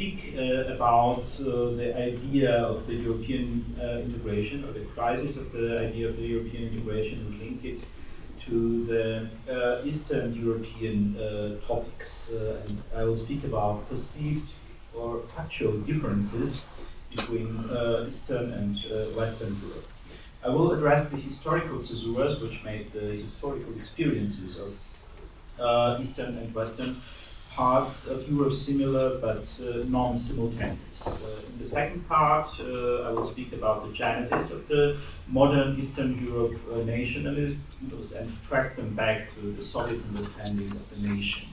speak uh, about uh, the idea of the European uh, integration or the crisis of the idea of the European integration and link it to the uh, Eastern European uh, topics. Uh, and I will speak about perceived or factual differences between Eastern and Western Europe. I will address the historical caesuras which made the historical experiences of Eastern and Western parts of Europe similar but uh, non-simultaneous. Uh, in the second part, uh, I will speak about the genesis of the modern Eastern Europe uh, nationalisms and track them back to the solid understanding of the nation.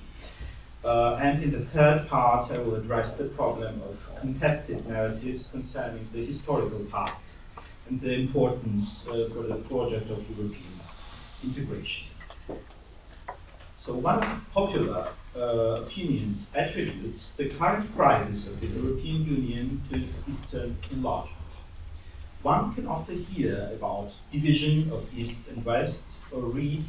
Uh, and in the third part, I will address the problem of contested narratives concerning the historical past and the importance uh, for the project of European integration. So one popular uh, opinions attributes the current crisis of the European Union to its eastern enlargement. One can often hear about division of East and West or read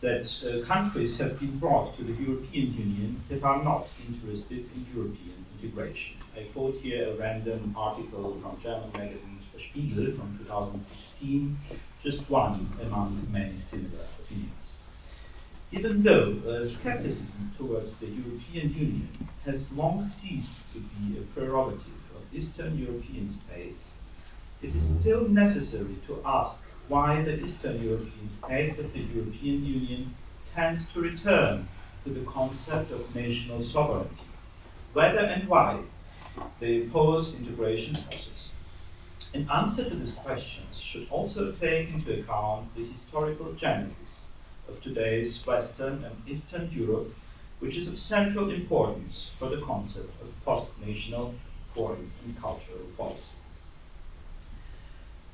that uh, countries have been brought to the European Union that are not interested in European integration. I quote here a random article from German magazine Spiegel from 2016, just one among many similar opinions. Even though uh, skepticism towards the European Union has long ceased to be a prerogative of Eastern European states, it is still necessary to ask why the Eastern European states of the European Union tend to return to the concept of national sovereignty, whether and why they oppose integration process. An answer to these questions should also take into account the historical genesis of today's Western and Eastern Europe, which is of central importance for the concept of post-national foreign and cultural policy.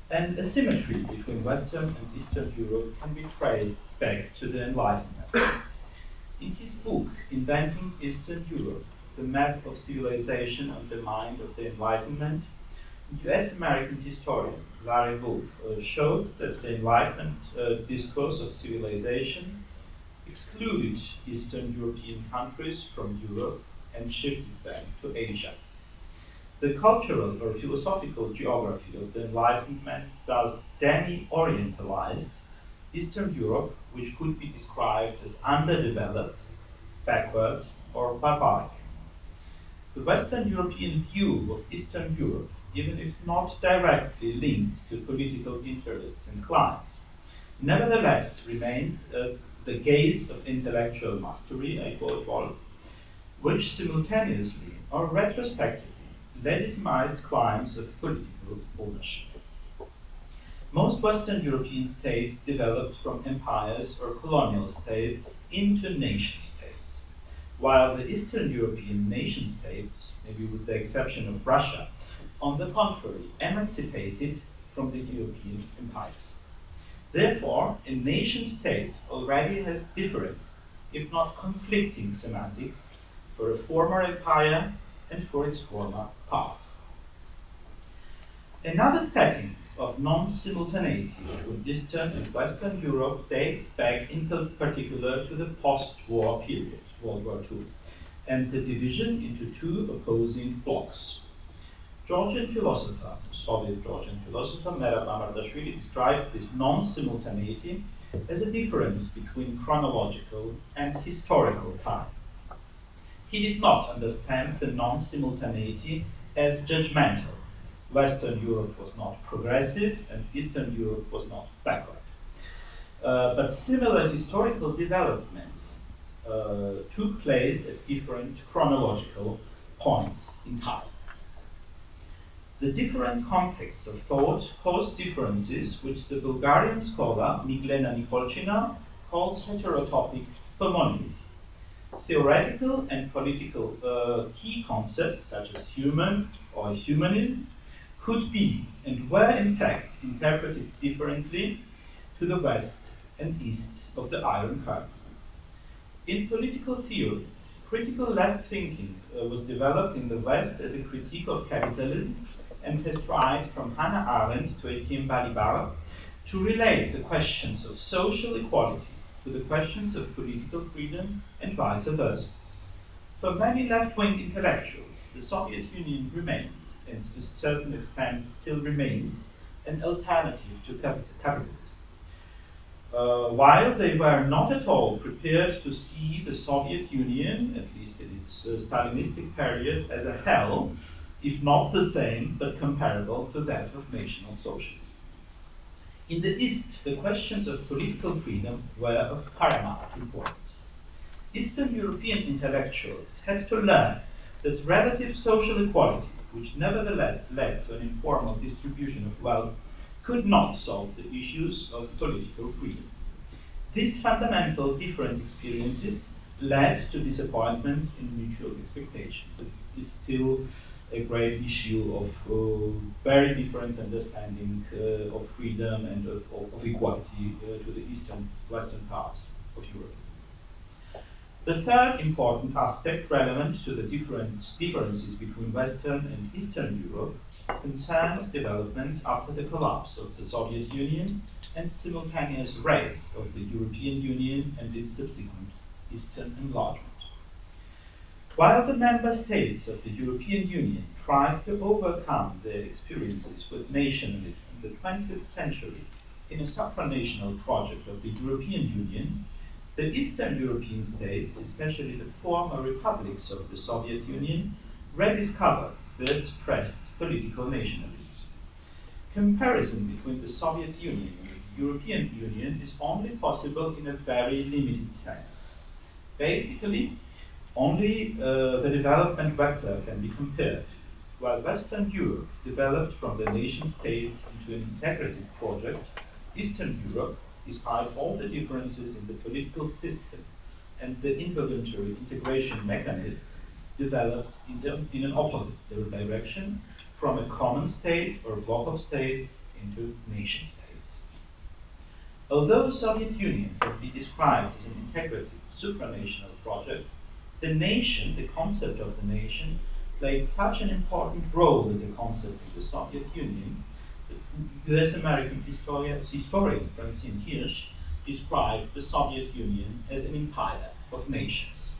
An asymmetry between Western and Eastern Europe can be traced back to the Enlightenment. In his book, Inventing Eastern Europe, the map of civilization and the mind of the Enlightenment, US American historian Larry Wolff uh, showed that the Enlightenment uh, discourse of civilization excluded Eastern European countries from Europe and shifted them to Asia. The cultural or philosophical geography of the Enlightenment thus demi-orientalized Eastern Europe, which could be described as underdeveloped, backward, or barbaric. The Western European view of Eastern Europe even if not directly linked to political interests and climes. Nevertheless, remained uh, the gaze of intellectual mastery, I quote Wolff, which simultaneously or retrospectively legitimized claims of political ownership. Most Western European states developed from empires or colonial states into nation states, while the Eastern European nation states, maybe with the exception of Russia, on the contrary, emancipated from the European empires. Therefore, a nation state already has different, if not conflicting, semantics for a former empire and for its former parts. Another setting of non-simultaneity between Eastern and Western Europe dates back in particular to the post-war period, World War II, and the division into two opposing blocks, Georgian philosopher, Soviet Georgian philosopher, Merab Mamardashvili described this non-simultaneity as a difference between chronological and historical time. He did not understand the non-simultaneity as judgmental. Western Europe was not progressive and Eastern Europe was not backward. Uh, but similar historical developments uh, took place at different chronological points in time. The different contexts of thought pose differences which the Bulgarian scholar Miglena Nikolchina calls heterotopic homonymies. Theoretical and political uh, key concepts such as human or humanism could be and were in fact interpreted differently to the west and east of the Iron Curtain. In political theory, critical left thinking uh, was developed in the West as a critique of capitalism and has tried from Hannah Arendt to Etienne Balibar to relate the questions of social equality to the questions of political freedom and vice versa. For many left-wing intellectuals, the Soviet Union remained, and to a certain extent still remains, an alternative to capitalism. Uh, while they were not at all prepared to see the Soviet Union, at least in its uh, Stalinistic period, as a hell, if not the same, but comparable to that of national socialism. In the East, the questions of political freedom were of paramount importance. Eastern European intellectuals had to learn that relative social equality, which nevertheless led to an informal distribution of wealth, could not solve the issues of political freedom. These fundamental different experiences led to disappointments in mutual expectations. Still a great issue of uh, very different understanding uh, of freedom and of, of, equality uh, to the eastern, western parts of Europe. The third important aspect relevant to the different differences between Western and Eastern Europe concerns developments after the collapse of the Soviet Union and simultaneous rise of the European Union and its subsequent Eastern enlargement. While the member states of the European Union tried to overcome their experiences with nationalism in the 20th century in a supranational project of the European Union, the Eastern European states, especially the former republics of the Soviet Union, rediscovered their suppressed political nationalism. Comparison between the Soviet Union and the European Union is only possible in a very limited sense. Basically, only uh, the development vector can be compared. While Western Europe developed from the nation states into an integrated project, Eastern Europe, despite all the differences in the political system and the involuntary integration mechanisms, developed in, the, in an opposite direction from a common state or block of states into nation states. Although Soviet Union can be described as an integrated supranational project, the nation, the concept of the nation, played such an important role as a concept in the Soviet Union US American historian Francine Hirsch described the Soviet Union as an empire of nations.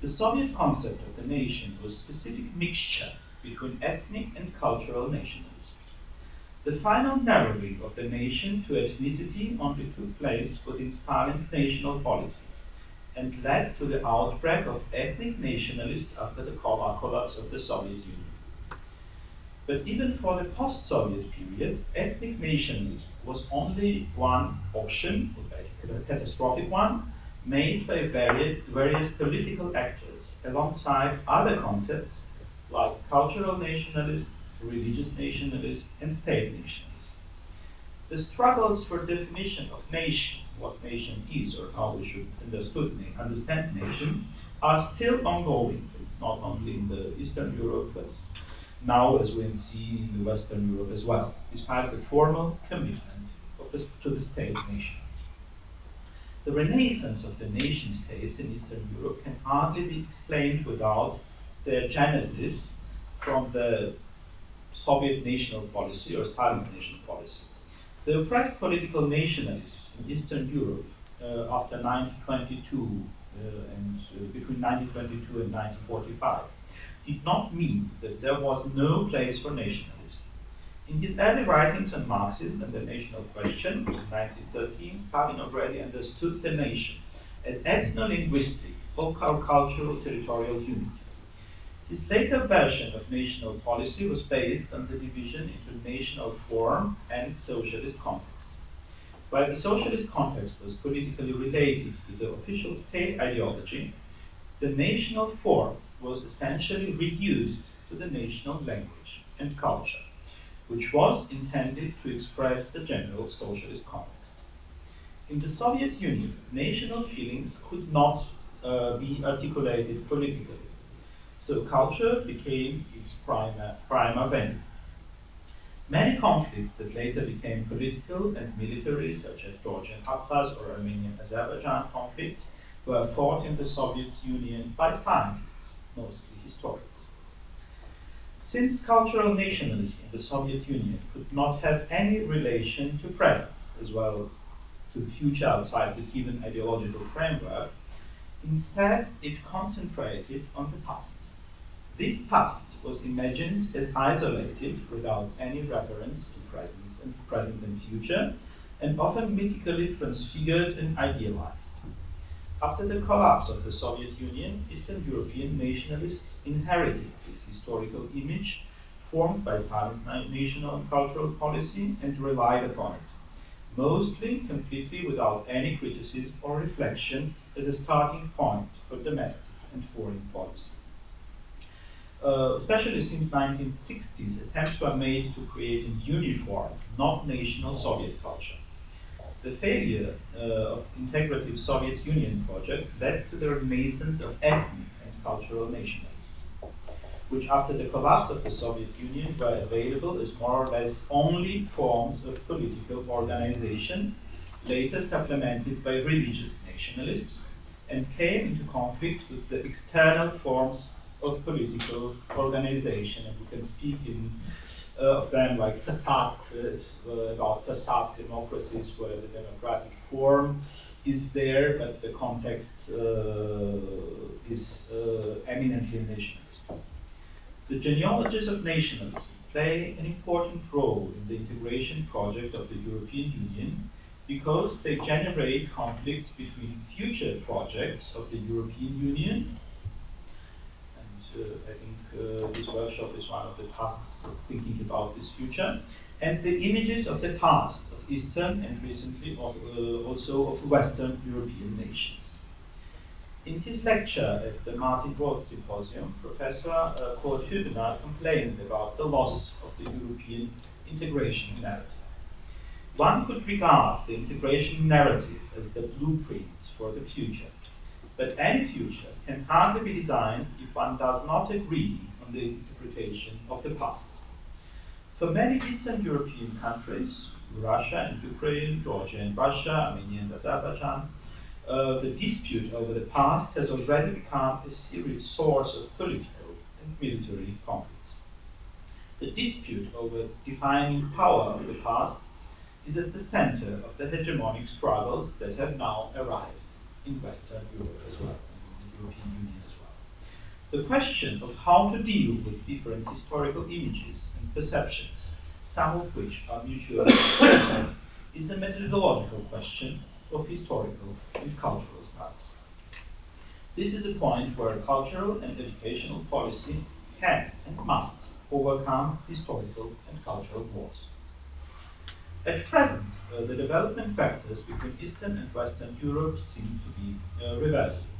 The Soviet concept of the nation was a specific mixture between ethnic and cultural nationalism. The final narrowing of the nation to ethnicity only took place within Stalin's national policy and led to the outbreak of ethnic nationalism after the uh, collapse of the Soviet Union. But even for the post-Soviet period, ethnic nationalism was only one option, a catastrophic one, made by various political actors alongside other concepts like cultural nationalism, religious nationalism, and state nationalism. The struggles for definition of nation what nation is or how we should understand nation are still ongoing, not only in the Eastern Europe, but now as we see in the Western Europe as well, despite the formal commitment the, to the state nations. The renaissance of the nation states in Eastern Europe can hardly be explained without their genesis from the Soviet national policy or Stalin's national policy. The oppressed political nationalists in Eastern Europe uh, after 1922 uh, and uh, between 1922 and 1945 did not mean that there was no place for nationalism. In his early writings on Marxism and the national question in 1913, Stalin already understood the nation as ethno-linguistic or cultural territorial unity. His later version of national policy was based on the division into national form and socialist context. While the socialist context was politically related to the official state ideology, the national form was essentially reduced to the national language and culture, which was intended to express the general socialist context. In the Soviet Union, national feelings could not uh, be articulated politically so culture became its primer, primer venue. Many conflicts that later became political and military, such as Georgian Abkhaz or Armenian-Azerbaijan conflict, were fought in the Soviet Union by scientists, mostly historians. Since cultural nationalism in the Soviet Union could not have any relation to present, as well to the future outside the given ideological framework, Instead, it concentrated on the past. This past was imagined as isolated without any reference to present and, present and future, and often mythically transfigured and idealized. After the collapse of the Soviet Union, Eastern European nationalists inherited this historical image formed by Stalin's national and cultural policy and relied upon it, mostly completely without any criticism or reflection as a starting point for domestic and foreign policy. Uh, especially since 1960s, attempts were made to create a uniform, not national Soviet culture. The failure uh, of integrative Soviet Union project led to the renaissance of ethnic and cultural nationalists, which after the collapse of the Soviet Union were available as more or less only forms of political organization, later supplemented by religious nationalists, and came into conflict with the external forms of political organization. And we can speak in uh, of them like facade, uh, about facade democracies where the democratic form is there, but the context uh, is eminently nationalist. The genealogies of nationalism play an important role in the integration project of the European Union because they generate conflicts between future projects of the European Union uh, I think uh, this workshop is one of the tasks of thinking about this future. And the images of the past of Eastern and recently of, uh, also of Western European nations. In his lecture at the Martin Roth Symposium, Professor uh, Kurt Hübner complained about the loss of the European integration narrative. One could regard the integration narrative as the blueprint for the future. But any future can hardly be designed if one does not agree on the interpretation of the past. For many Eastern European countries, Russia and Ukraine, Georgia and Russia, Armenia and Azerbaijan, uh, the dispute over the past has already become a serious source of political and military conflicts. The dispute over defining power of the past is at the center of the hegemonic struggles that have now arrived in Western Europe as well. And in the European Union as well. The question of how to deal with different historical images and perceptions, some of which are mutually exclusive, is a methodological question of historical and cultural studies. This is a point where cultural and educational policy can and must overcome historical and cultural wars. At present, uh, the development factors between Eastern and Western Europe seem to be uh, reversing.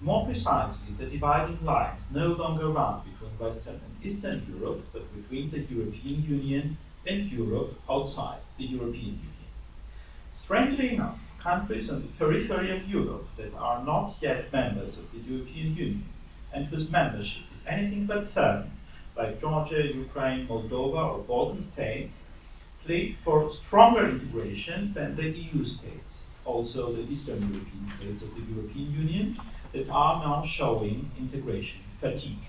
More precisely, the dividing lines no longer run between Western and Eastern Europe, but between the European Union and Europe outside the European Union. Strangely enough, countries on the periphery of Europe that are not yet members of the European Union and whose membership is anything but certain, like Georgia, Ukraine, Moldova, or Balkan states, for stronger integration than the EU states, also the Eastern European states of the European Union, that are now showing integration fatigue.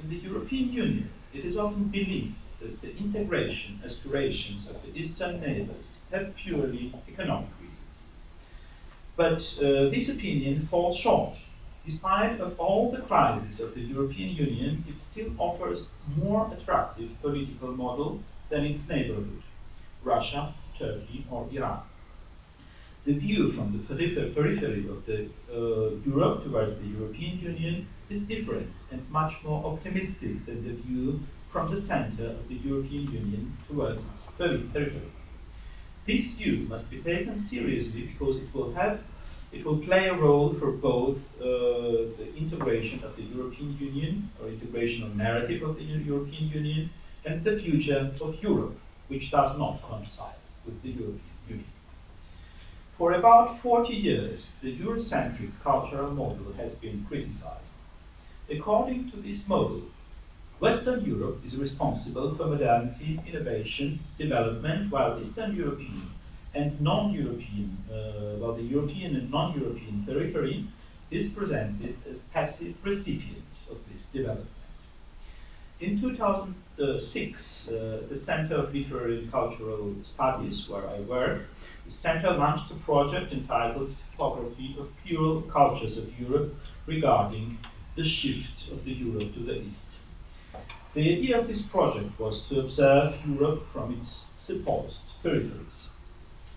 In the European Union, it is often believed that the integration aspirations of the eastern neighbors have purely economic reasons. But uh, this opinion falls short. Despite of all the crises of the European Union, it still offers more attractive political model than its neighborhood, Russia, Turkey, or Iran the view from the periphery of the uh, Europe towards the European Union is different and much more optimistic than the view from the center of the European Union towards its periphery. This view must be taken seriously because it will have it will play a role for both uh, the integration of the European Union or integration of narrative of the European Union and the future of Europe, which does not coincide with the European Union. For about 40 years, the Eurocentric cultural model has been criticized. According to this model, Western Europe is responsible for modernity, innovation, development, while Eastern European and non-European, uh, while the European and non-European periphery is presented as passive recipient of this development. In 2006, uh, the Center of Literary and Cultural Studies, where I work, the center launched a project entitled Topography of Plural Cultures of Europe regarding the shift of the Europe to the East. The idea of this project was to observe Europe from its supposed peripheries.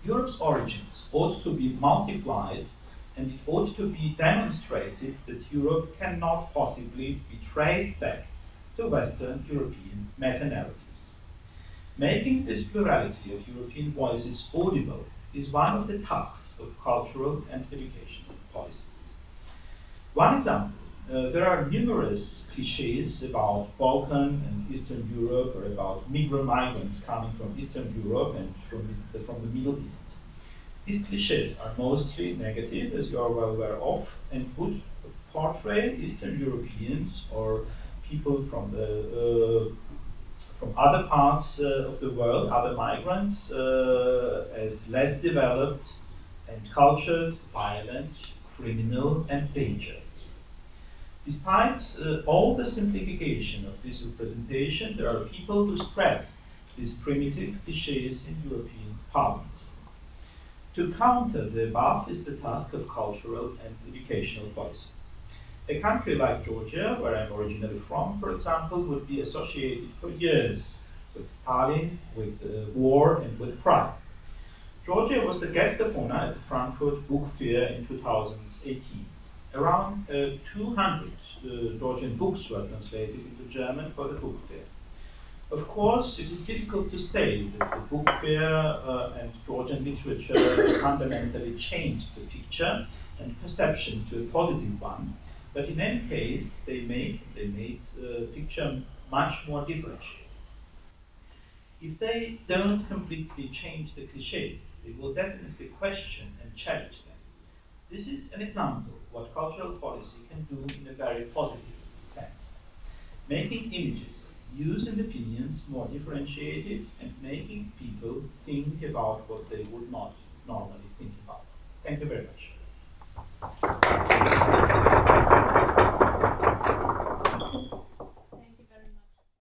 Europe's origins ought to be multiplied and it ought to be demonstrated that Europe cannot possibly be traced back to Western European meta-narratives. Making this plurality of European voices audible is one of the tasks of cultural and educational policy. One example, uh, there are numerous cliches about Balkan and Eastern Europe or about migrant migrants coming from Eastern Europe and from the, from the Middle East. These cliches are mostly negative, as you are well aware of, and would portray Eastern Europeans or people from the uh, from other parts uh, of the world, other migrants, uh, as less developed and cultured, violent, criminal, and dangerous. Despite all the simplification of this representation, there are people who spread these primitive cliches in European parlance. To counter the above is the task of cultural and educational policy. A country like Georgia, where I'm originally from, for example, would be associated for years with Stalin, with uh, war, and with crime. Georgia was the guest of honor at the Frankfurt Book Fair in 2018. Around uh, 200 uh, Georgian books were translated into German for the book fair. Of course, it is difficult to say that the book fair uh, and Georgian literature fundamentally changed the picture and perception to a positive one, but in any case, they made they made the uh, picture much more differentiated. If they don't completely change the cliches, they will definitely question and challenge them. This is an example of what cultural policy can do in a very positive sense. Making images, views and opinions more differentiated and making people think about what they would not normally think about. Thank you very much.